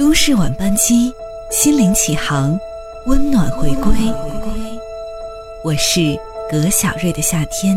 都市晚班机，心灵启航，温暖回归。我是葛小瑞的夏天。